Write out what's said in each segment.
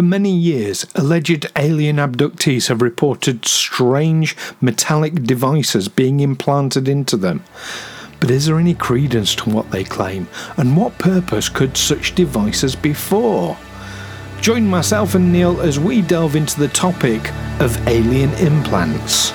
For many years, alleged alien abductees have reported strange metallic devices being implanted into them. But is there any credence to what they claim, and what purpose could such devices be for? Join myself and Neil as we delve into the topic of alien implants.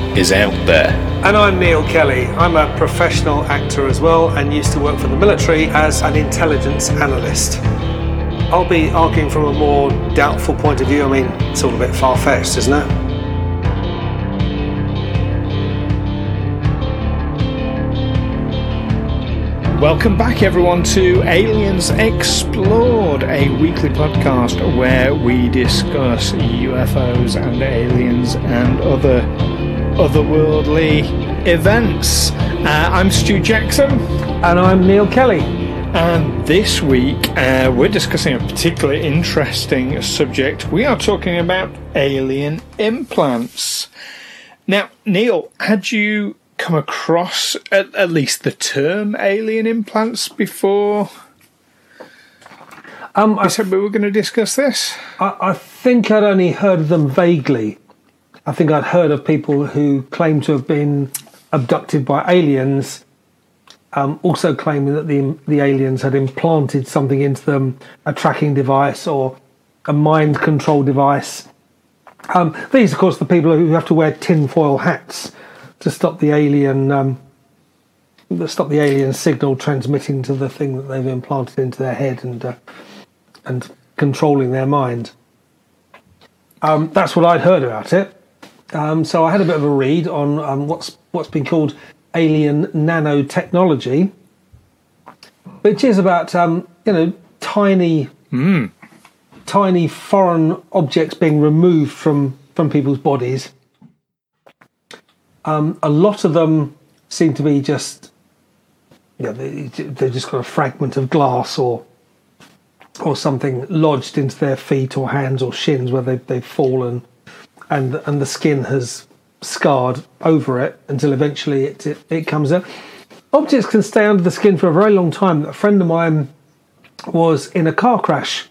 is out there. And I'm Neil Kelly. I'm a professional actor as well and used to work for the military as an intelligence analyst. I'll be arguing from a more doubtful point of view. I mean, it's all a bit far fetched, isn't it? Welcome back, everyone, to Aliens Explored, a weekly podcast where we discuss UFOs and aliens and other otherworldly events. Uh, I'm Stu Jackson. And I'm Neil Kelly. And this week uh, we're discussing a particularly interesting subject. We are talking about alien implants. Now, Neil, had you come across at, at least the term alien implants before? Um, I said we were going to discuss this. I, I think I'd only heard of them vaguely. I think I'd heard of people who claim to have been abducted by aliens, um, also claiming that the the aliens had implanted something into them, a tracking device or a mind control device. Um, these, of course, the people who have to wear tinfoil hats to stop the alien um, stop the alien signal transmitting to the thing that they've implanted into their head and uh, and controlling their mind. Um, that's what I'd heard about it. Um, so I had a bit of a read on um, what's what's been called alien nanotechnology, which is about um, you know tiny mm. tiny foreign objects being removed from from people's bodies um, a lot of them seem to be just, you know, they, they've just got a fragment of glass or or something lodged into their feet or hands or shins where they've, they've fallen, and and the skin has scarred over it until eventually it, it, it comes out. Objects can stay under the skin for a very long time. A friend of mine was in a car crash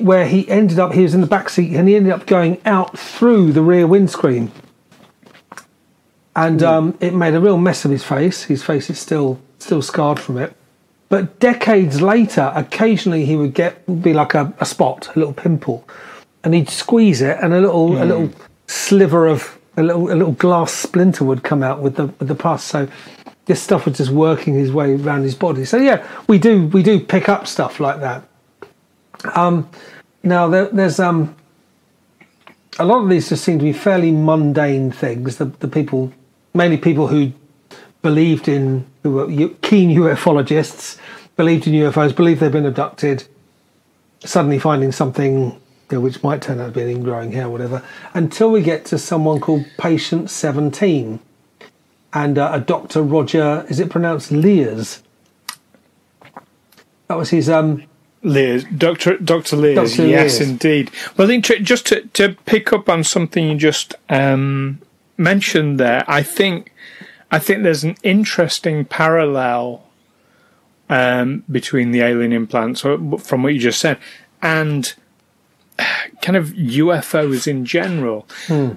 where he ended up, he was in the back seat and he ended up going out through the rear windscreen and um, it made a real mess of his face. His face is still still scarred from it. But decades later, occasionally he would get be like a, a spot, a little pimple, and he'd squeeze it, and a little mm. a little sliver of a little a little glass splinter would come out with the with the pus. So this stuff was just working his way around his body. So yeah, we do we do pick up stuff like that. Um, now there, there's um, a lot of these just seem to be fairly mundane things. The the people mainly people who believed in, who were keen ufologists, believed in UFOs, believed they'd been abducted, suddenly finding something you know, which might turn out to be an ingrowing hair, whatever, until we get to someone called Patient 17 and uh, a Dr. Roger, is it pronounced Lears? That was his. um Lears, Doctor Doctor Lears, Dr. yes, Lears. indeed. Well, I think to, just to, to pick up on something you just um, mentioned there, I think I think there's an interesting parallel um, between the alien implants, from what you just said, and kind of UFOs in general. Hmm.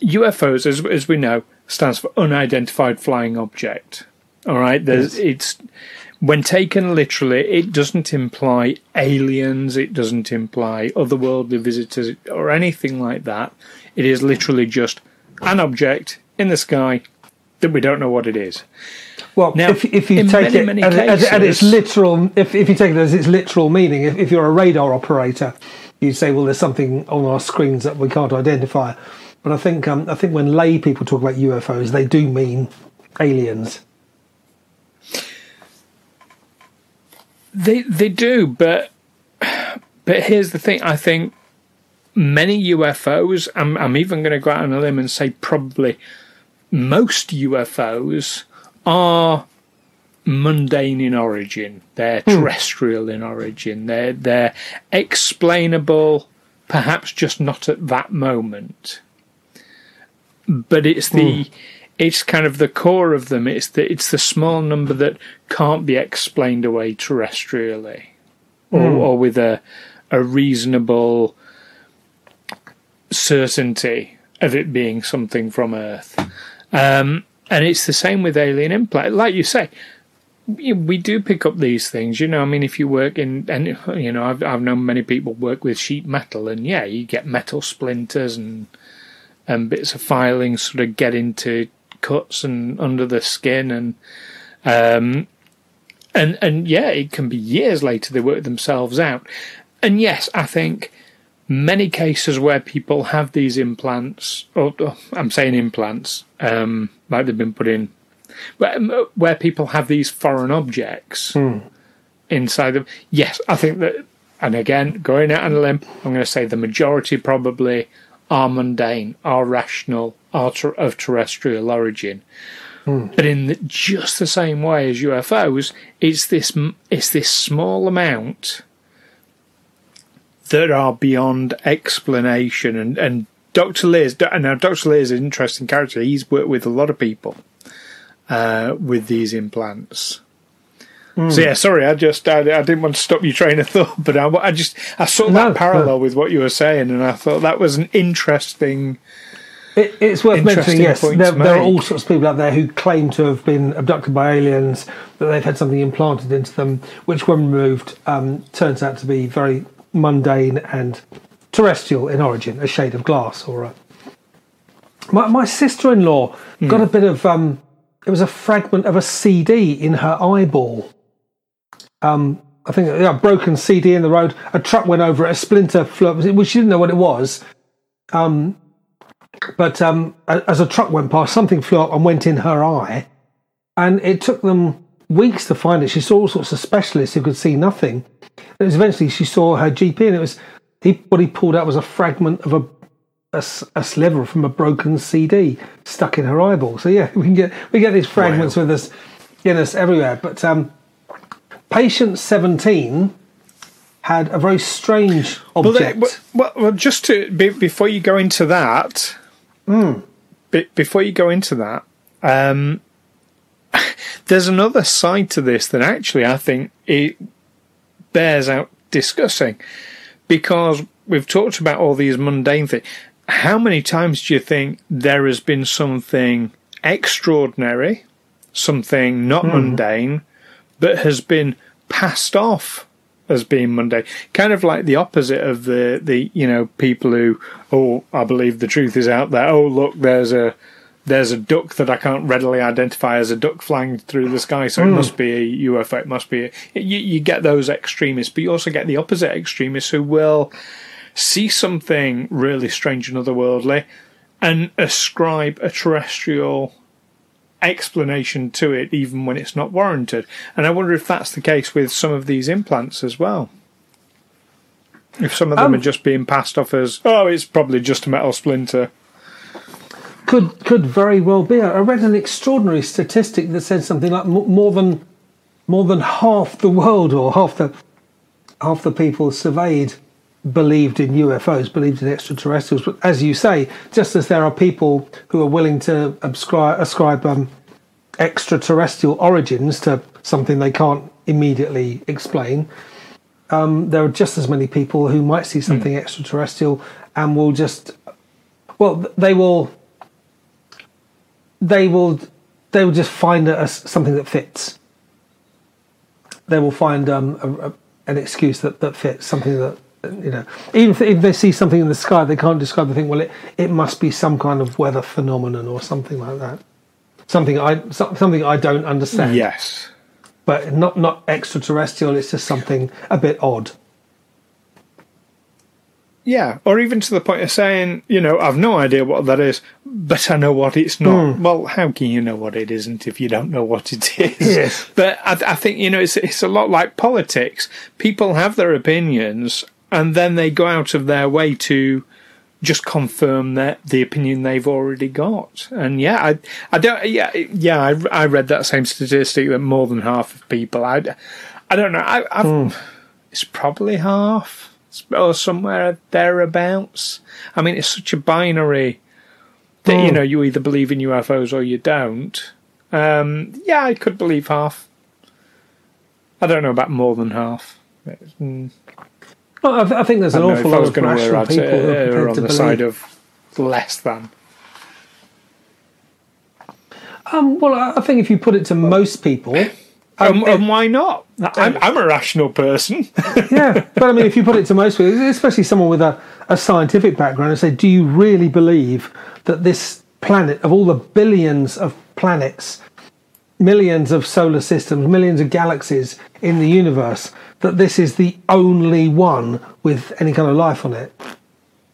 UFOs, as as we know, stands for unidentified flying object. All right, there's yes. it's when taken literally, it doesn't imply aliens, it doesn't imply otherworldly visitors or anything like that. It is literally just an object in the sky that we don't know what it is. Well, Now, if, if you take many, it many as, as, as its literal, if, if you take it as its literal meaning, if, if you're a radar operator, you'd say, well, there's something on our screens that we can't identify. But I think um, I think when lay people talk about UFOs, they do mean aliens. They they do, but but here's the thing. I think many UFOs. I'm I'm even going to go out on a limb and say probably most UFOs are mundane in origin. They're hmm. terrestrial in origin. They're they're explainable, perhaps just not at that moment. But it's the hmm. it's kind of the core of them. It's the it's the small number that can't be explained away terrestrially, or, hmm. or with a a reasonable certainty of it being something from Earth. Um, and it's the same with alien implant. Like you say, we do pick up these things. You know, I mean, if you work in, and you know, I've I've known many people work with sheet metal, and yeah, you get metal splinters and and bits of filing sort of get into cuts and under the skin, and um, and and yeah, it can be years later they work themselves out. And yes, I think many cases where people have these implants, or, or I'm saying implants, um, like they've been put in, where, where people have these foreign objects hmm. inside them. Yes, I think that, and again, going out on a limb, I'm going to say the majority probably are mundane, are rational, are ter- of terrestrial origin. Hmm. But in the, just the same way as UFOs, it's this it's this small amount that are beyond explanation. And, and Dr. Liz, now Dr. Liz is an interesting character. He's worked with a lot of people uh, with these implants. So yeah, sorry, I just I, I didn't want to stop your train of thought, but I, I just I saw that No, parallel no. with what you were saying, and I thought that was an interesting. It, it's worth mentioning, yes, there, there are all sorts of people out there who claim to have been abducted by aliens, that they've had something implanted into them, which, when removed, um, turns out to be very mundane and terrestrial in origin, a shade of glass or a. My, my sister-in-law Hmm. got a bit of. Um, it was a fragment of a CD in her eyeball. Um, I think a broken CD in the road. A truck went over it. A splinter flew up. Well, she didn't know what it was. Um, but um, as a truck went past, something flew up and went in her eye, and it took them weeks to find it. She saw all sorts of specialists who could see nothing. It was eventually she saw her GP, and it was he, what he pulled out was a fragment of a, a a sliver from a broken CD stuck in her eyeball. So yeah, we can get we get these fragments with us in us everywhere. But um, patient seventeen had a very strange Well, object. they- well, well, just to be, before you go into that, be, before you go into that, um, there's another side to this that actually I think it bears out discussing because we've talked about all these mundane things. How many times do you think there has been something extraordinary, something not hmm. mundane, but has been passed off as being mundane? Kind of like the opposite of the, the you know, people who, oh, I believe the truth is out there. Oh, look, there's a there's a duck that I can't readily identify as a duck flying through the sky, so it hmm. must be a UFO. It must be. A, you, you get those extremists, but you also get the opposite extremists who will see something really strange and otherworldly and ascribe a terrestrial explanation to it, even when it's not warranted. And I wonder if that's the case with some of these implants as well. If some of them Um, are just being passed off as, oh, it's probably just a metal splinter. could could very well be. I read an extraordinary statistic that said something like more than more than half the world or half the half the people surveyed believed in UFOs, believed in extraterrestrials. But as you say, just as there are people who are willing to ascribe, ascribe um, extraterrestrial origins to something they can't immediately explain, um, there are just as many people who might see something extraterrestrial and will just well, they will they will they will just find a, a- something that fits. They will find um, a, a, an excuse that, that fits something that you know. Even if, if they see something in the sky, they can't describe the thing. Well, it, it must be some kind of weather phenomenon or something like that. something I so- something I don't understand. Yes. but not not extraterrestrial. It's just something a bit odd. Yeah, or even to the point of saying, you know, I've no idea what that is, but I know what it's not. Hmm. Well, how can you know what it isn't if you don't know what it is? Yes. But I, I think you know, it's it's a lot like politics. People have their opinions, and then they go out of their way to just confirm that the opinion they've already got. And yeah, I I don't yeah yeah I, I read that same statistic that more than half of people I, I don't know I I've, it's probably half or somewhere thereabouts. I mean, it's such a binary that you Hmm. know you either believe in UFOs or you don't. Um, yeah, I could believe half. I don't know about more than half. Well, I, th- I think there's an awful lot of rational people who are prepared on to the believe. side of less than. Um, well, I- think if you put it to most people, Um, it- and why not? I'm, I'm a rational person. yeah. But I mean, if you put it to most people, especially someone with a, a scientific background, and say, do you really believe that this planet, of all the billions of planets, millions of solar systems, millions of galaxies in the universe, that this is the only one with any kind of life on it?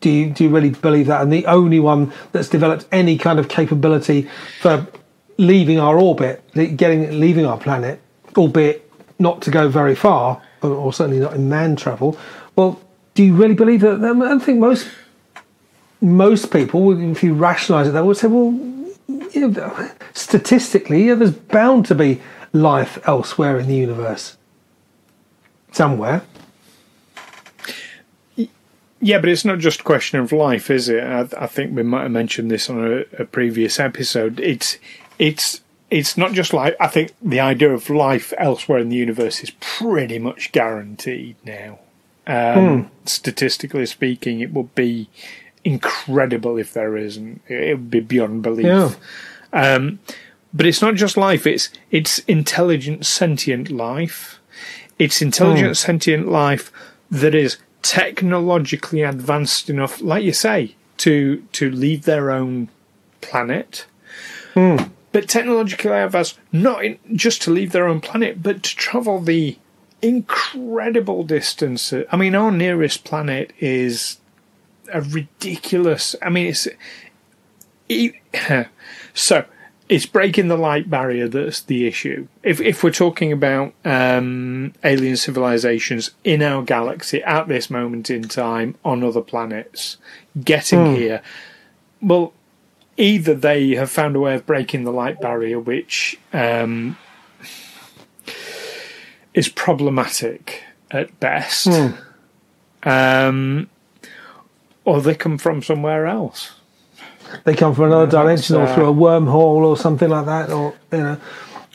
Do you, do you really believe that? And the only one that's developed any kind of capability for leaving our orbit, getting leaving our planet, albeit not to go very far, or, certainly not in man travel. Well, do you really believe that? I think most most people, if you rationalise it, they would say, well, statistically, yeah, there's bound to be life elsewhere in the universe, somewhere. Yeah, but it's not just a question of life, is it? I, I think we might have mentioned this on a, a previous episode. It's it's it's not just like I think the idea of life elsewhere in the universe is pretty much guaranteed now. Um, Statistically speaking, it would be incredible if there isn't. It would be beyond belief. Yeah. Um, but it's not just life; it's it's intelligent, sentient life. It's intelligent, sentient life that is technologically advanced enough, like you say, to to leave their own planet. But technologically advanced, not in, just to leave their own planet, but to travel the incredible distance. I mean, our nearest planet is a ridiculous. I mean, it's e- so it's breaking the light barrier that's the issue. If if we're talking about um, alien civilizations in our galaxy at this moment in time on other planets, getting here, well, either they have found a way of breaking the light barrier, which um, is problematic at best, um, or they come from somewhere else. They come from another dimension or through a wormhole or something like that, or you know.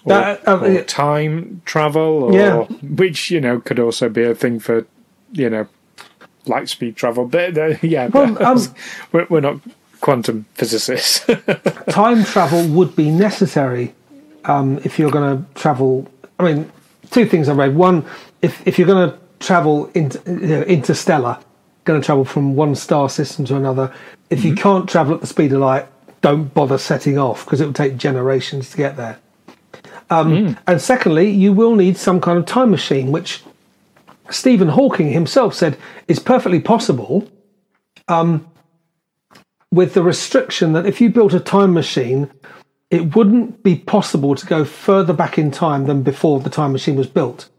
or, That- or time travel, or Yeah. which you know could also be a thing for you know light speed travel. But uh, yeah, Well, but um, we're, we're not quantum physicists. time travel would be necessary um, if you're going to travel. I mean, two things I read. One, if if you're going to travel into you know, interstellar, going to travel from one star system to another, if you mm-hmm. can't travel at the speed of light, don't bother setting off because it will take generations to get there. Um, mm. And secondly, you will need some kind of time machine, which Stephen Hawking himself said is perfectly possible um, with the restriction that if you built a time machine, it wouldn't be possible to go further back in time than before the time machine was built.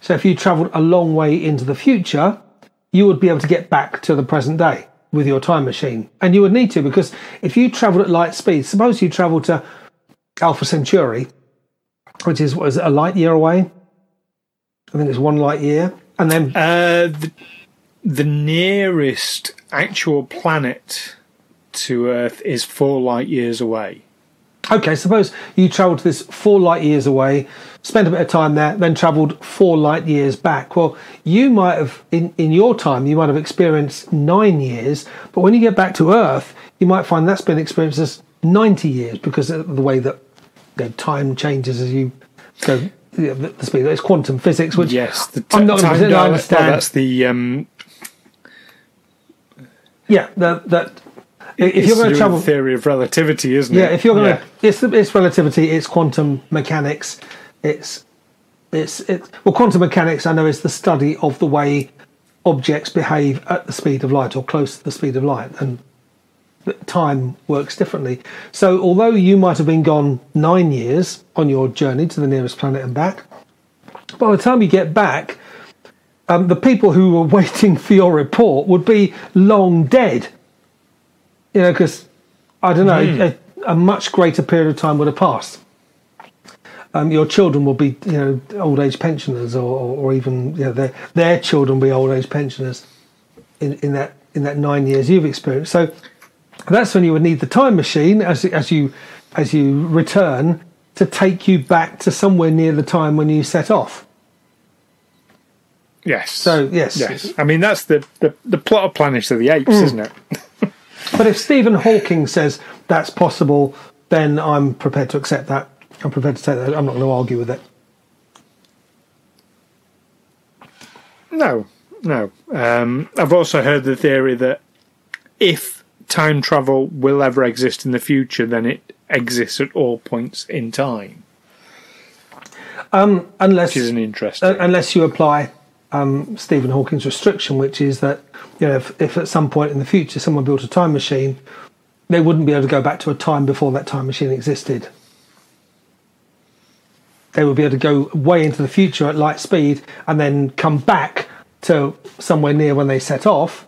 So if you traveled a long way into the future, you would be able to get back to the present day with your time machine. And you would need to because if you traveled at light speed, suppose you traveled to Alpha Centauri, which is what is it, a light year away? I think it's one light year. And then Uh, the, the nearest actual planet to Earth is four light years away. Okay, suppose you travelled to this four light years away, spent a bit of time there, then travelled four light years back. Well, you might have, in, in your time, you might have experienced nine years, but when you get back to Earth, you might find that's been experienced as 90 years because of the way that you know, time changes as you go you know, the speed. It's quantum physics, which Yes, the I'm not going to understand. Well, that's the um, yeah, that, that if It's you're going to travel, theory of relativity, isn't yeah, it? Yeah, if you're going Yeah. to, it's it's relativity, it's quantum mechanics, it's it's it. Well, quantum mechanics, I know, is the study of the way objects behave at the speed of light or close to the speed of light, and time works differently. So, although you might have been gone nine years on your journey to the nearest planet and back, by the time you get back, um, the people who were waiting for your report would be long dead. You know, because I don't know, a, a much greater period of time would have passed. Um, your children will be, you know, old age pensioners, or, or, or even you know, their their children will be old age pensioners in, in that in that nine years you've experienced. So that's when you would need the time machine as as you as you return to take you back to somewhere near the time when you set off. Yes. So, yes. Yes. I mean, that's the, the, the plot of Planet of the Apes, Mm. isn't it? But if Stephen Hawking says that's possible, then I'm prepared to accept that. I'm prepared to take that. I'm not going to argue with it. No, no. Um, I've also heard the theory that if time travel will ever exist in the future, then it exists at all points in time, Unless which is an interesting. Uh, unless you apply um, Stephen Hawking's restriction, which is that you know if, if at some point in the future someone built a time machine, they wouldn't be able to go back to a time before that time machine existed. They would be able to go way into the future at light speed and then come back to somewhere near when they set off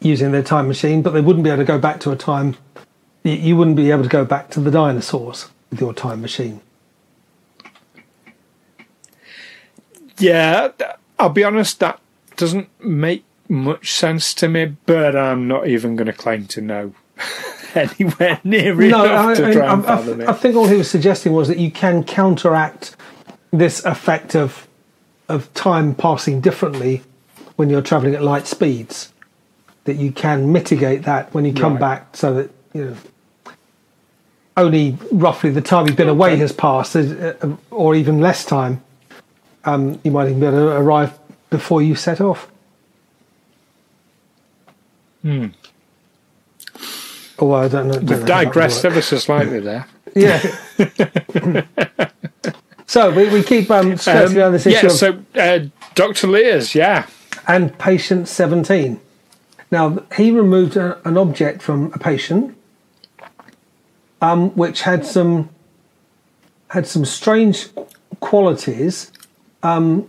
using their time machine, but they wouldn't be able to go back to a time. You, you wouldn't be able to go back to the dinosaurs with your time machine. Yeah, I'll be honest, that doesn't make much sense to me, but I'm not even going to claim to know anywhere near enough to try and I, fathom I, it. I think all he was suggesting was that you can counteract this effect of of time passing differently when you're traveling at light speeds. That you can mitigate that when you come Right. back, so that you know only roughly the time you've been away has passed, uh, or even less time. Um, you might even be able to arrive before you set off. Hmm. Oh, I don't know. don't We've would digressed ever so slightly there. Yeah. so we, we keep um, skirting Um, around this issue yeah, so uh, Dr. Lears, yeah. and patient 17. Now, he removed a, an object from a patient um, which had some had some strange qualities. Um,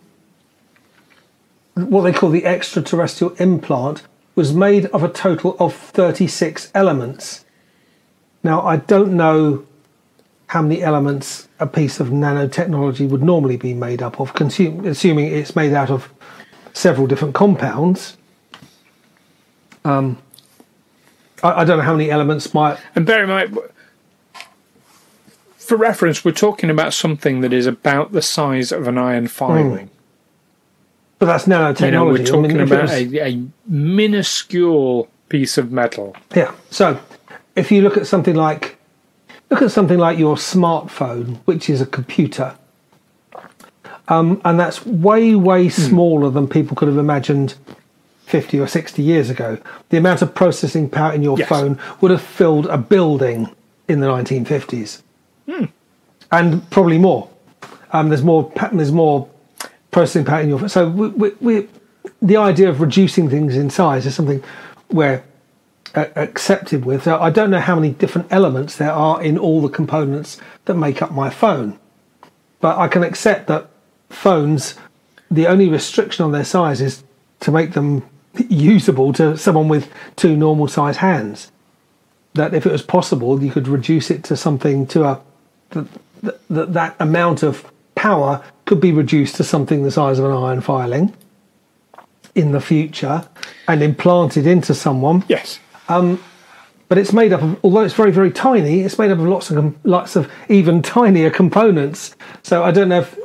what they call the extraterrestrial implant was made of a total of 36 elements. Now, I don't know how many elements a piece of nanotechnology would normally be made up of, consume, assuming it's made out of several different compounds. Um, I, I don't know how many elements might. And bear in mind, for reference, we're talking about something that is about the size of an iron filing. But that's nanotechnology. You know, we're talking I mean, about was- a, a minuscule piece of metal. Yeah. So, if you look at something like look at something like your smartphone, which is a computer, um, and that's way way Hmm. smaller than people could have imagined. 50 or 60 years ago, the amount of processing power in your Yes. phone would have filled a building in the 1950s, Hmm. and probably more. Um, there's more. There's more processing power in your phone. So we, we, we, the idea of reducing things in size is something we're uh, accepted with. So I don't know how many different elements there are in all the components that make up my phone, but I can accept that phones. The only restriction on their size is to make them usable to someone with two normal size hands. That if it was possible, you could reduce it to something to a that that, that amount of power could be reduced to something the size of an iron filing in the future and implanted into someone. Yes. Um, but it's made up of although it's very very tiny it's made up of lots of com- lots of even tinier components. So i don't know if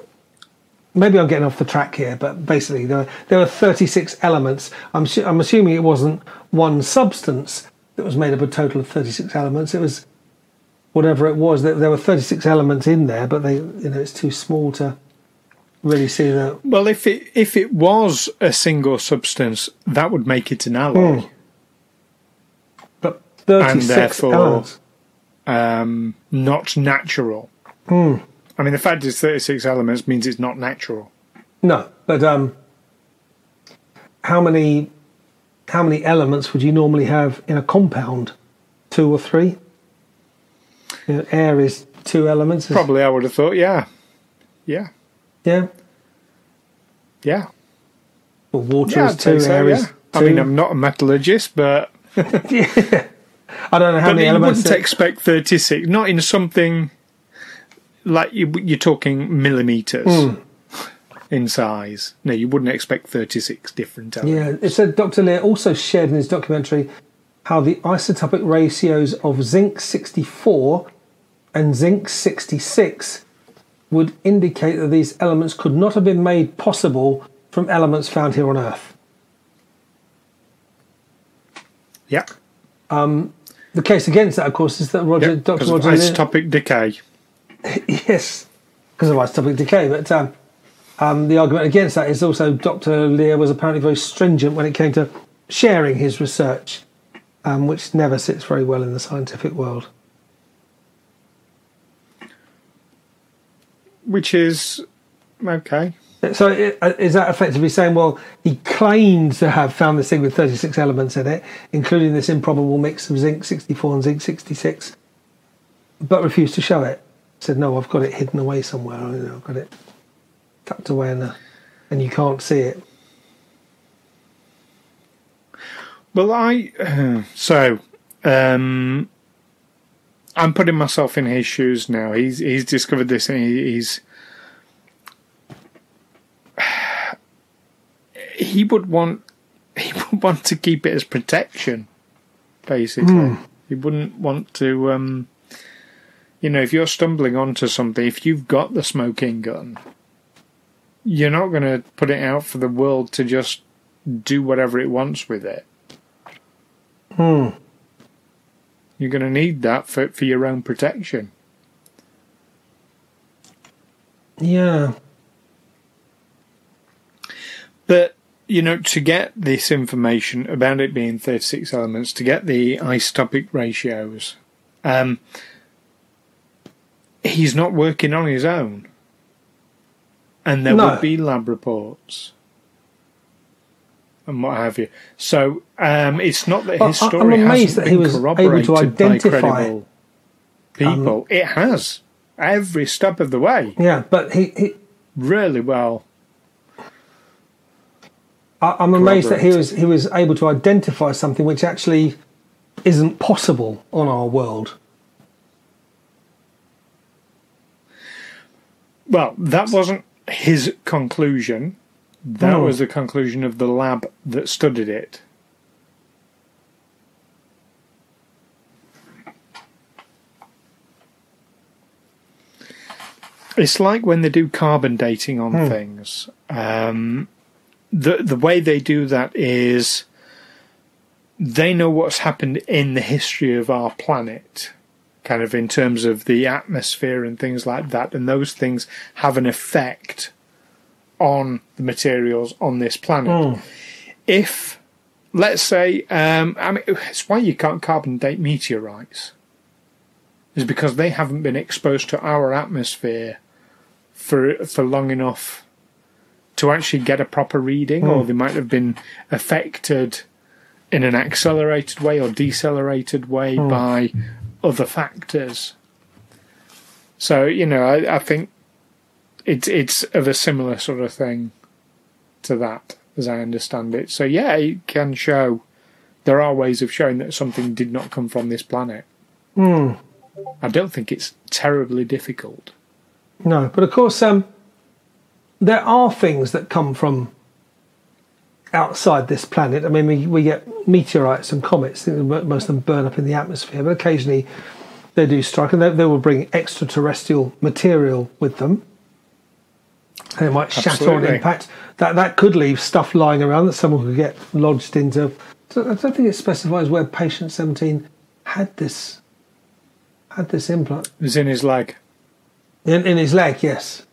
maybe i'm getting off the track here but basically there, there were 36 elements. I'm, su- I'm assuming it wasn't one substance that was made up of a total of 36 elements. It was whatever it was there, there were 36 elements in there but they you know it's too small to really see the Well, if it if it was a single substance, that would make it an alloy. But 36 therefore- elements. um, not natural. Hmm. I mean, the fact it's 36 elements means it's not natural. No, but um, how many how many elements would you normally have in a compound? Two or three? You know, air is two elements. Probably, I would have thought, yeah. Yeah. Yeah. Yeah. Well, water Yeah, is two. so, air yeah. is I mean. I'm not a metallurgist, but, yeah. I don't know how but many you elements. wouldn't expect 36, not in something like you, you're talking millimeters Hmm. in size. No, you wouldn't expect 36 different elements. Yeah, it said Dr. Leir also shared in his documentary how the isotopic ratios of zinc 64 and zinc 66 would indicate that these elements could not have been made possible from elements found here on Earth. Yeah. The case against that, of course, is that Roger, yeah. Dr. Because of Roger Leir, isotopic decay. yes, because of isotopic decay. But um, um, the argument against that is also Dr. Leir was apparently very stringent when it came to sharing his research, um, which never sits very well in the scientific world. Which is okay. So uh, is that effectively saying, well, he claimed to have found this thing with 36 elements in it, including this improbable mix of zinc 64 and zinc 66, but refused to show it? Said, no, I've got it hidden away somewhere. I've got it tucked away in the, and you can't see it. Well, I so um, I'm putting myself in his shoes now. He's he's discovered this, and he, he's he would want he would want to keep it as protection, basically. He wouldn't want to. Um, you know, if you're stumbling onto something, if you've got the smoking gun, you're not going to put it out for the world to just do whatever it wants with it. Hmm. You're going to need that for, for your own protection. Yeah. But, you know, to get this information about it being 36 elements, to get the isotopic ratios, um, he's not working on his own. And there No. would be lab reports and what have you. So um, it's not that his story amazed hasn't that he been was able to corroborated identify, by credible people. it has every step of the way, Yeah, but he, he really well. I, I'm amazed that he was he was able to identify something which actually isn't possible on our world. Well, that wasn't his conclusion. That No. was the conclusion of the lab that studied it. It's like when they do carbon dating on things. Um, the the way they do that is they know what's happened in the history of our planet kind of in terms of the atmosphere and things like that, and those things have an effect on the materials on this planet. Hmm. If, let's say, um, I mean, it's why you can't carbon date meteorites, is because they haven't been exposed to our atmosphere for for long enough to actually get a proper reading, or hmm. they might have been affected in an accelerated way or decelerated way hmm. by other factors. So you know, I, I think it's it's of a similar sort of thing to that, as I understand it. So yeah, it can show. There are ways of showing that something did not come from this planet. Hmm. I don't think it's terribly difficult. No, but of course, um, there are things that come from outside this planet. I mean, we, we get meteorites and comets. Most of them burn up in the atmosphere, but occasionally they do strike, and they, they will bring extraterrestrial material with them. It might shatter on impact. That that could leave stuff lying around that someone could get lodged into. So I don't think it specifies where patient seventeen had this had this implant It was in his leg. in, in his leg. Yes.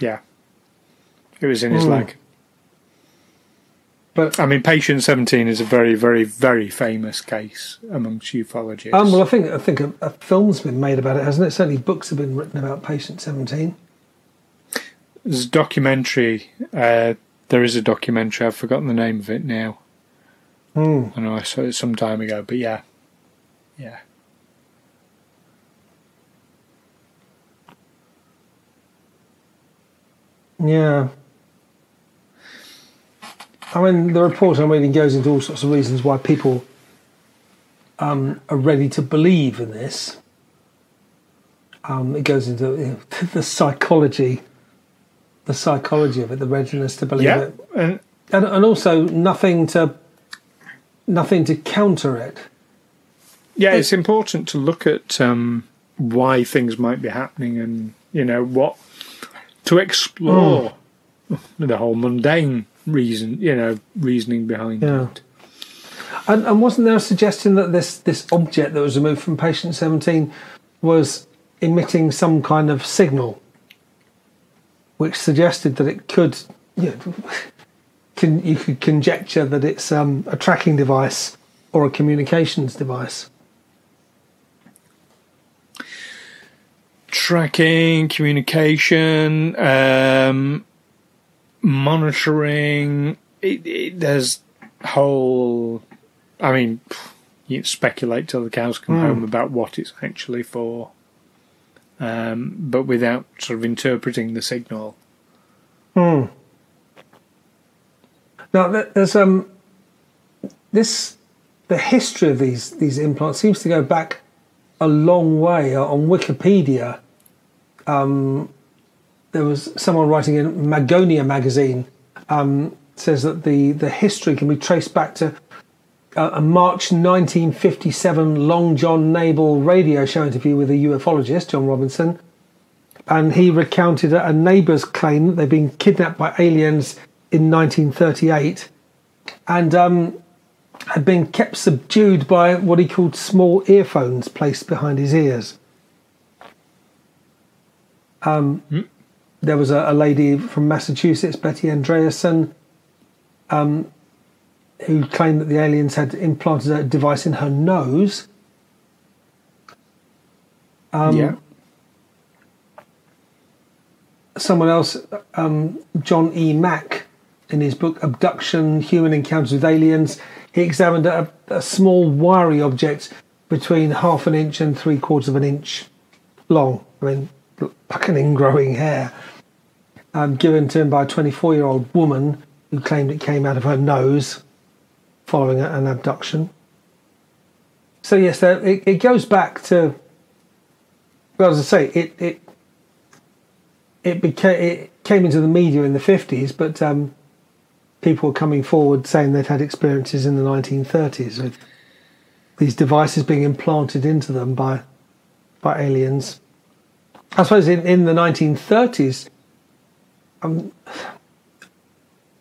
Yeah, it was in his Hmm. leg. But I mean, Patient 17 is a very, very, very famous case amongst ufologists. um, well, I think I think a, a film's been made about it, hasn't it? Certainly, books have been written about Patient Seventeen. There's a documentary. Uh, there is a documentary. I've forgotten the name of it now. Hmm. I know I saw it some time ago, but yeah, yeah. Yeah. I mean, the report I'm reading goes into all sorts of reasons why people um, are ready to believe in this. Um, it goes into you know, the psychology, the psychology of it, the readiness to believe Yeah, it, and and, and also nothing to, nothing to counter it. yeah, it's important to look at um, why things might be happening, and you know what to explore the whole mundane reason, you know, reasoning behind Yeah. it. And, and wasn't there a suggestion that this this object that was removed from patient 17 was emitting some kind of signal, which suggested that it could, you know, can you could conjecture that it's um, a tracking device or a communications device. tracking, communication, um, monitoring. It, it, there's whole. I mean, you speculate till the cows come Hmm. home about what it's actually for, um, but without sort of interpreting the signal. Hmm. Now there's um this the history of these these implants seems to go back a long way on Wikipedia. Um, there was someone writing in Magonia magazine um, says that the the history can be traced back to a, a March 1957 Long John Nebel radio show interview with a ufologist John Robinson and he recounted a neighbour's claim that they'd been kidnapped by aliens in 1938 and um, had been kept subdued by what he called small earphones placed behind his ears. Um, There was a, a lady from Massachusetts, Betty Andreasson, um, who claimed that the aliens had implanted a device in her nose. Um, yeah, someone else, um, John E. Mack, in his book Abduction Human Encounters with Aliens, he examined a, a small wiry object between half an inch and three quarters of an inch long. I mean, like an ingrowing hair. Um, given to him by a 24 year old woman who claimed it came out of her nose following an abduction. So, yes, it, it goes back to, well, as I say, it, it it became it came into the media in the fifties, but um, people were coming forward saying they'd had experiences in the nineteen thirties with these devices being implanted into them by by aliens. I suppose in, in the nineteen thirties, um,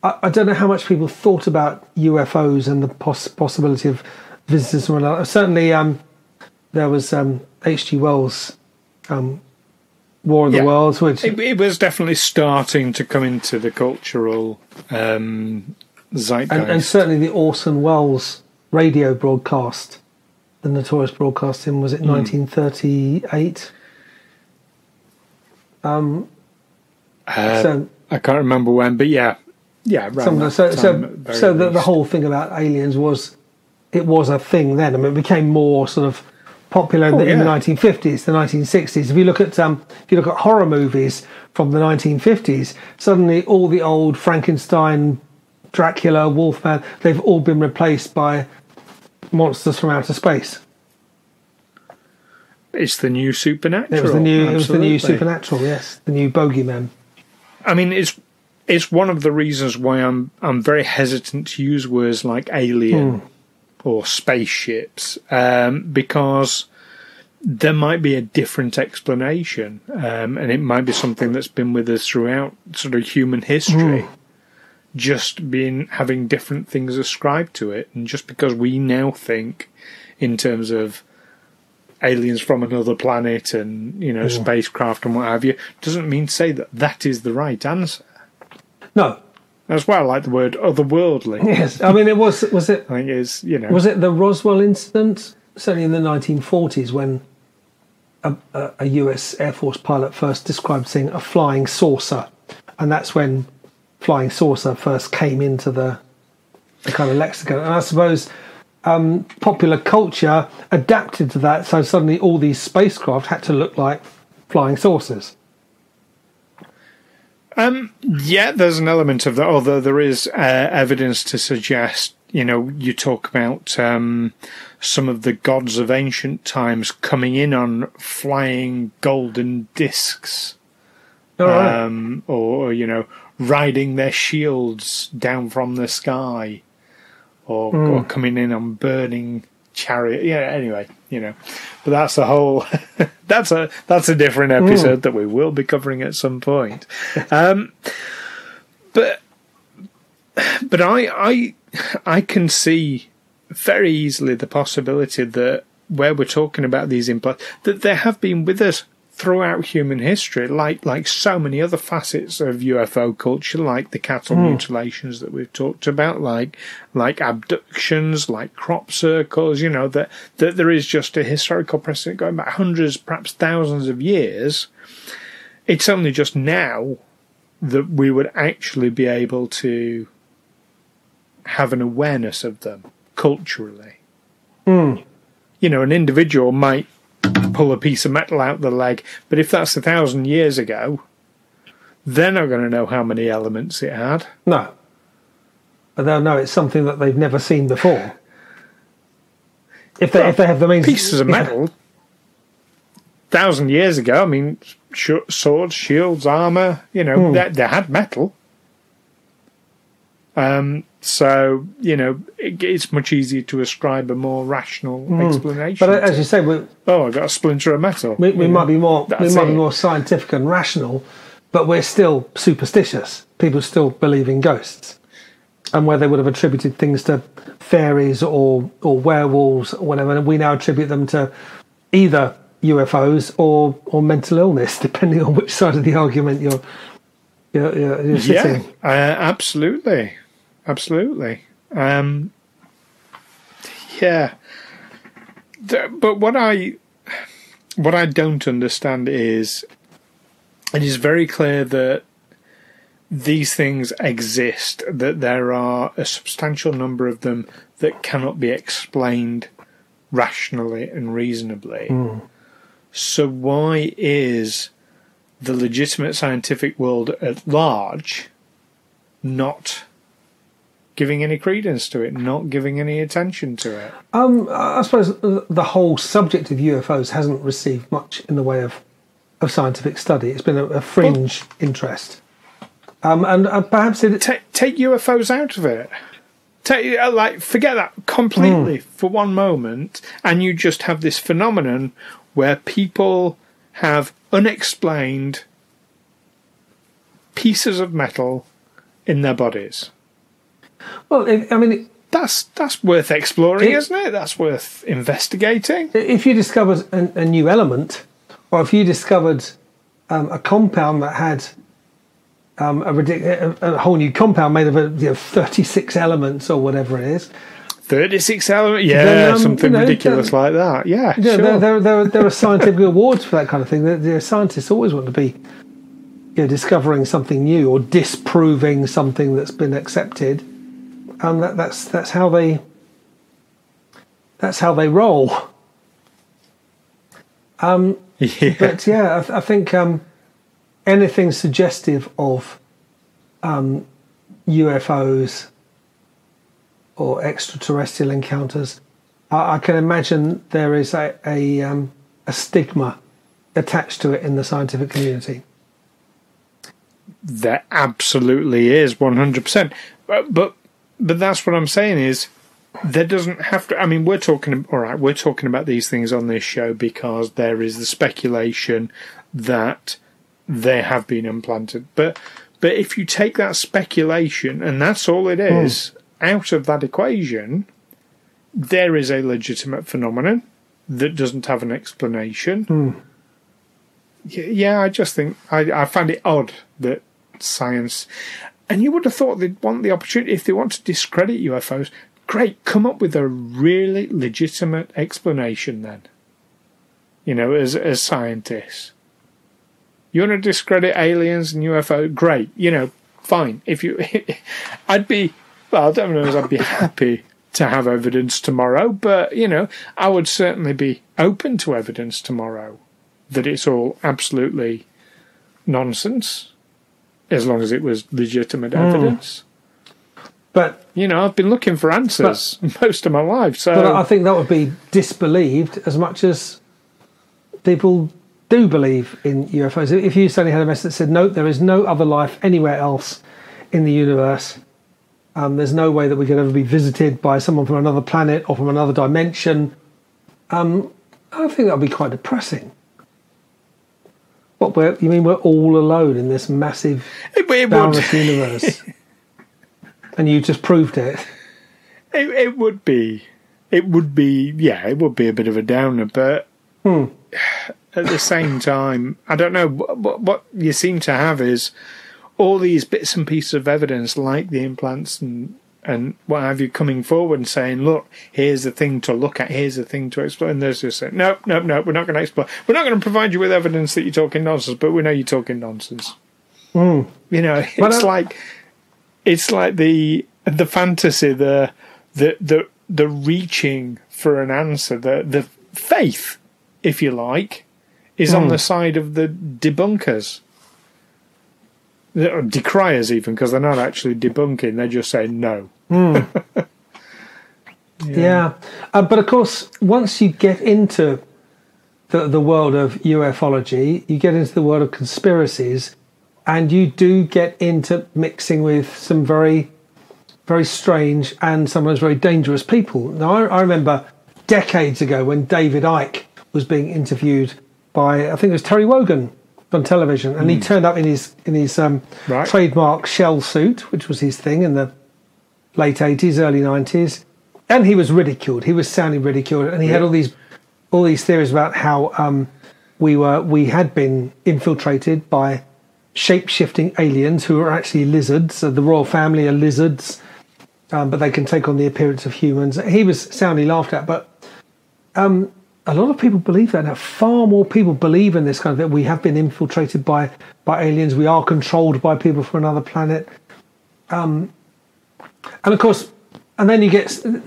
I, I don't know how much people thought about UFOs and the poss- possibility of visitors from another. Certainly, um, there was um, H.G. Wells. Um, War of Yeah. the Worlds, which it, it was definitely starting to come into the cultural um, zeitgeist. and, and certainly the Orson Welles radio broadcast, the notorious broadcasting, was it 1938? Um, Uh, so, I can't remember when, but yeah, yeah, around some, that so, so, the so the, the whole thing about aliens was, it was a thing then. I mean, it became more sort of popular Oh, in the yeah. 1950s, the 1960s. If you look at um, if you look at horror movies from the 1950s, suddenly all the old Frankenstein, Dracula, Wolfman, they've all been replaced by monsters from outer space. it's the new supernatural. It was the new. It was the new supernatural. Yes, the new bogeyman. I mean, it's it's one of the reasons why I'm I'm very hesitant to use words like alien Hmm. or spaceships um, because there might be a different explanation, um, and it might be something that's been with us throughout sort of human history. Hmm. Just being having different things ascribed to it, and just because we now think in terms of aliens from another planet and you know spacecraft and what have you, doesn't mean to say that that is the right answer. No, as well, like the word otherworldly. Yes, I mean it was was it I think is you know was it the Roswell incident? Certainly in the 1940s when a, a, a US Air Force pilot first described seeing a flying saucer, and that's when flying saucer first came into the the kind of lexicon. And I suppose um, popular culture adapted to that, so suddenly all these spacecraft had to look like flying saucers. Um, yeah, there's an element of that, although there is uh, evidence to suggest, you know, you talk about um, some of the gods of ancient times coming in on flying golden discs, right. um, or, you know, riding their shields down from the sky, or, or coming in on burning chariot. Yeah, anyway, you know, but that's a whole, that's a, that's a different episode that we will be covering at some point. Um, but, but I, I, I can see very easily the possibility that where we're talking about these implants, that they have been with us throughout human history, like like so many other facets of UFO culture, like the cattle hmm. mutilations that we've talked about, like like abductions, like crop circles. You know that that there is just a historical precedent going back hundreds, perhaps thousands of years. It's only just now that we would actually be able to have an awareness of them culturally. Hmm. You know, an individual might pull a piece of metal out the leg, but if that's a thousand years ago, they're not going to know how many elements it had. No. But they'll know it's something that they've never seen before. If they, if they have the means. Pieces of metal, thousand years ago, I mean, sh- swords, shields, armor, you know, they, they had metal. Um, so, you know, it, it's much easier to ascribe a more rational explanation. But as you say, we, oh, I got a splinter of metal. we, we might be more we might be more scientific and rational, but we're still superstitious. People still believe in ghosts, and where they would have attributed things to fairies or or werewolves or whatever, we now attribute them to either UFOs or or mental illness, depending on which side of the argument you're you're, you're, you're Yeah, sitting. uh, absolutely, absolutely. Um, yeah, but what I what I don't understand is it is very clear that these things exist. That there are a substantial number of them that cannot be explained rationally and reasonably. So why is the legitimate scientific world at large not giving any credence to it, not giving any attention to it. Um, I suppose the whole subject of UFOs hasn't received much in the way of, of scientific study. It's been a, a fringe interest. Um, and uh, perhaps it, Take, take UFOs out of it. Take, uh, like, forget that completely for one moment, and you just have this phenomenon where people have unexplained pieces of metal in their bodies. Well, I mean, That's that's worth exploring, isn't it? That's worth investigating. if you discovered a, a new element, or if you discovered um, a compound that had um, a, ridic- a, a whole new compound made of you know, 36 elements or whatever it is, Thirty-six element, yeah, Then, um, something you know, ridiculous then- like that. Yeah, Yeah, sure. there, there, there, there are scientific awards for that kind of thing. The, the scientists always want to be you know, discovering something new or disproving something that's been accepted, and that, that's that's how they that's how they roll. Um, yeah. but yeah, I, th- I think um, anything suggestive of um, UFOs or extraterrestrial encounters, I, I can imagine there is a a, um, a stigma attached to it in the scientific community. There absolutely is, one hundred percent. But but that's what I'm saying is there doesn't have to. I mean, we're talking. All right, we're talking about these things on this show because there is the speculation that they have been implanted. But but if you take that speculation and that's all it hmm. is out of that equation, there is a legitimate phenomenon that doesn't have an explanation. Hmm. Y- Yeah, I just think I, I find it odd that science, And you would have thought they'd want the opportunity, if they want to discredit UFOs, great, come up with a really legitimate explanation then. You know, as, as scientists. You want to discredit aliens and UFO? Great. You know, fine. If you, I'd be, well, I don't know, I'd be happy to have evidence tomorrow, but, you know, I would certainly be open to evidence tomorrow that it's all absolutely nonsense, as long as it was legitimate Hmm. evidence. But You know, I've been looking for answers most of my life, so but I think that would be disbelieved as much as people do believe in UFOs. If you suddenly had a message that said, "No, there is no other life anywhere else in the universe. Um, there's no way that we could ever be visited by someone from another planet or from another dimension," um, I think that would be quite depressing. What? We're, you mean we're all alone in this massive, it, it would. boundless universe? and you just proved it. It, it would be. It would be. Yeah, it would be a bit of a downer, but Hmm. at the same time, I don't know. What, what you seem to have is all these bits and pieces of evidence, like the implants and and what have you, coming forward and saying, "Look, here's the thing to look at. Here's the thing to explore." And there's just saying, "No, no, no. We're not going to explore. We're not going to provide you with evidence that you're talking nonsense, but we know you're talking nonsense." Hmm. You know, it's Well, like it's like the the fantasy, the the the the reaching for an answer, the the faith, if you like, is on hmm. the side of the debunkers. The- decriers, even because they're not actually debunking; they're just saying no. Yeah, Uh, but of course, once you get into the the world of ufology, you get into the world of conspiracies, and you do get into mixing with some very, very strange and sometimes very dangerous people. Now, I, I remember decades ago when David Icke was being interviewed by I think it was Terry Wogan on television, and he turned up in his in his um, Right. trademark shell suit, which was his thing in the late 80s, early 90s, and he was ridiculed. He was soundly ridiculed, and he had all these all these theories about how um, we were we had been infiltrated by shape shifting aliens who are actually lizards. So the royal family are lizards, um, but they can take on the appearance of humans. He was soundly laughed at, but um, a lot of people believe that now. Far more people believe in this kind of that we have been infiltrated by by aliens. We are controlled by people from another planet. Um, and of course, and then you get, and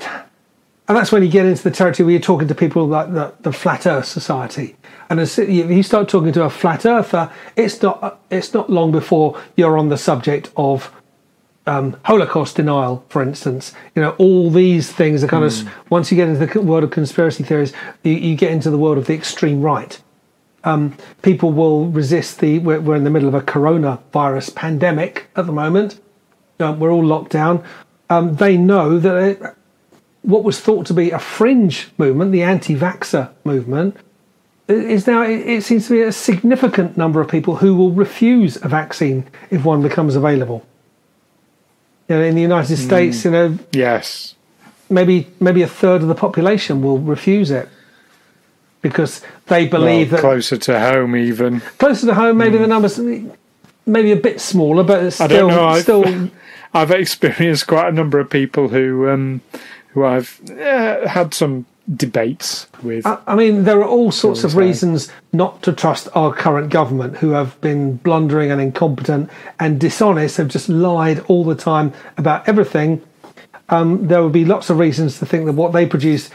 that's when you get into the territory where you're talking to people like the, the Flat Earth Society. And as if you start talking to a flat earther, it's not it's not long before you're on the subject of um, Holocaust denial, for instance. You know, all these things are kind of once you get into the world of conspiracy theories, you, you get into the world of the extreme right. Um, people will resist the. We're, we're in the middle of a coronavirus pandemic at the moment. Um, we're all locked down. Um, they know that it, what was thought to be a fringe movement, the anti-vaxxer movement, is now. It, it seems to be a significant number of people who will refuse a vaccine if one becomes available. You know, in the United States, you know, Yes, maybe maybe a third of the population will refuse it because they believe well, that closer to home, even. closer to home, maybe the numbers maybe a bit smaller, but it's still don't know. I've, still I've experienced quite a number of people who um, who I've uh, had some debates with. I I mean, there are all sorts of Shall we say? reasons not to trust our current government, who have been blundering and incompetent and dishonest, have just lied all the time about everything. Um, there would be lots of reasons to think that what they produce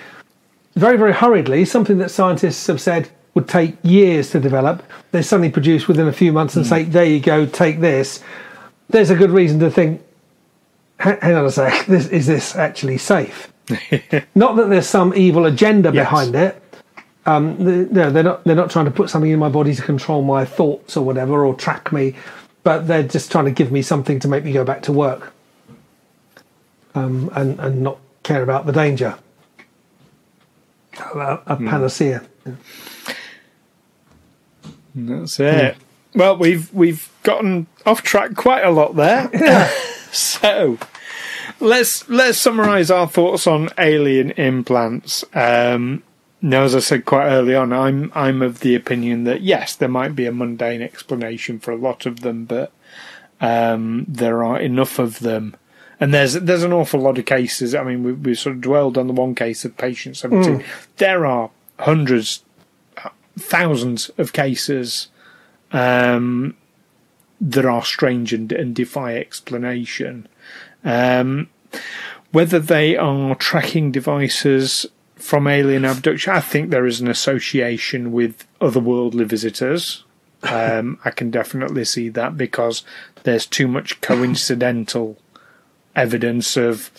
very, very hurriedly, something that scientists have said would take years to develop, they suddenly produce within a few months and say, there you go, take this. There's a good reason to think, "Ha- hang on a sec, this, is this actually safe? not that there's some evil agenda Yes. behind it. Um, the- no, they're not. They're not trying to put something in my body to control my thoughts or whatever, or track me. But they're just trying to give me something to make me go back to work, um, and and not care about the danger. A, a panacea. That's it. Well, we've we've gotten off track quite a lot there. so let's let's summarise our thoughts on alien implants. Um, now, as I said quite early on, I'm I'm of the opinion that yes, there might be a mundane explanation for a lot of them, but Um, there are enough of them. And there's there's an awful lot of cases. I mean, we, we sort of dwelled on the one case of patient 17. Mm. There are hundreds, thousands of cases um, that are strange and, and defy explanation. Um, whether they are tracking devices from alien abduction, I think there is an association with otherworldly visitors. Um, I can definitely see that because there's too much coincidental evidence of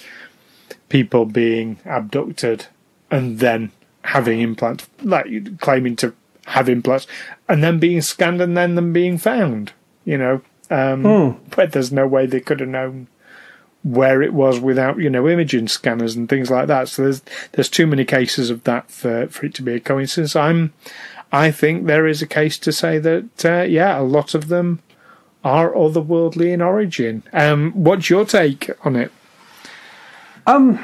people being abducted and then having implants, like claiming to have implants, and then being scanned and then them being found. You know, um, mm. but there's no way they could have known where it was without you know imaging scanners and things like that. So there's there's too many cases of that for for it to be a coincidence. I'm I think there is a case to say that uh, yeah, a lot of them are otherworldly in origin. Um, what's your take on it? Um,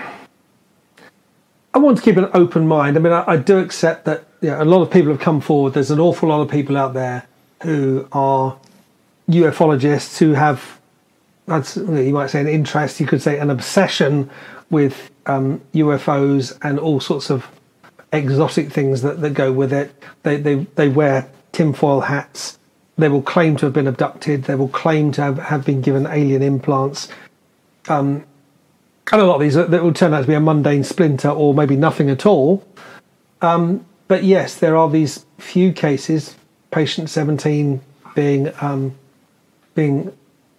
I want to keep an open mind. I mean, I, I do accept that yeah, a lot of people have come forward. There's an awful lot of people out there who are ufologists who have that's you might say an interest, you could say an obsession with um, UFOs and all sorts of exotic things that, that go with it. They, they, they wear tinfoil hats. They will claim to have been abducted. They will claim to have, have been given alien implants. Um, and a lot of these that will turn out to be a mundane splinter or maybe nothing at all. Um, but yes, there are these few cases, patient 17 being um, being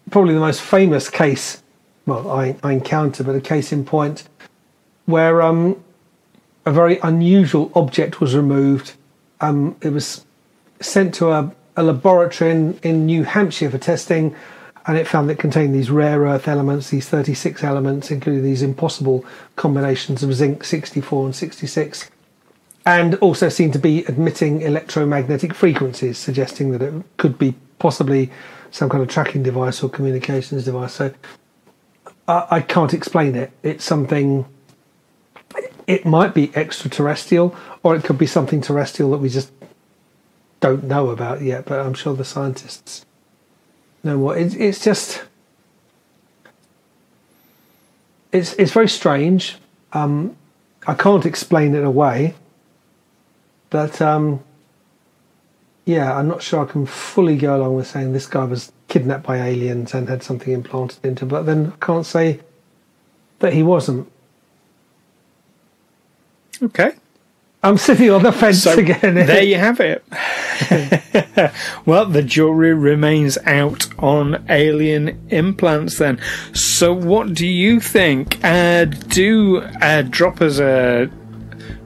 probably the most famous case, well, I, I encountered, but a case in point where um, a very unusual object was removed. Um, it was sent to a, a laboratory in, in New Hampshire for testing, and it found that it contained these rare earth elements, these 36 elements, including these impossible combinations of zinc 64 and 66, and also seemed to be emitting electromagnetic frequencies, suggesting that it could be possibly some kind of tracking device or communications device. So I, I can't explain it. It's something. It might be extraterrestrial, or it could be something terrestrial that we just don't know about yet. But I'm sure the scientists know more. It's it's just it's it's very strange. Um, I can't explain it away, but um, yeah, I'm not sure I can fully go along with saying this guy was kidnapped by aliens and had something implanted into, but then I can't say that he wasn't. Okay. I'm sitting on the fence so again. There you have it. well, the jury remains out on alien implants then. So, what do you think? Uh, do uh, drop us a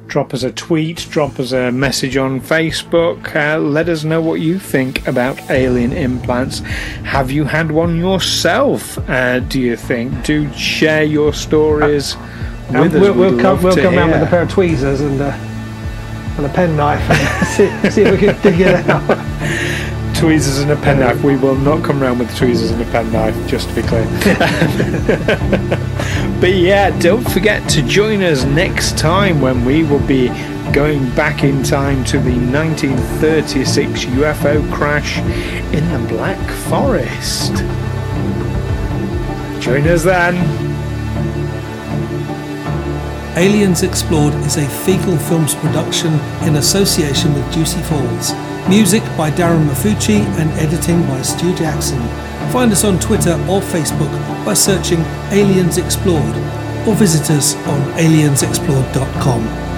drop us a tweet, drop us a message on Facebook. Uh, let us know what you think about alien implants. Have you had one yourself? Uh, do you think? Do share your stories uh, with us. We'll, we'll come, we'll come around with a pair of tweezers and, uh, and a penknife and see, see if we can dig it out. tweezers and a penknife. We will not come around with tweezers and a penknife, just to be clear. but yeah, don't forget to join us next time when we will be going back in time to the 1936 UFO crash in the Black Forest. Join us then. Aliens Explored is a Fecal Films production in association with Juicy Falls. Music by Darren Mafucci and editing by Stu Jackson. Find us on Twitter or Facebook by searching Aliens Explored or visit us on aliensexplored.com.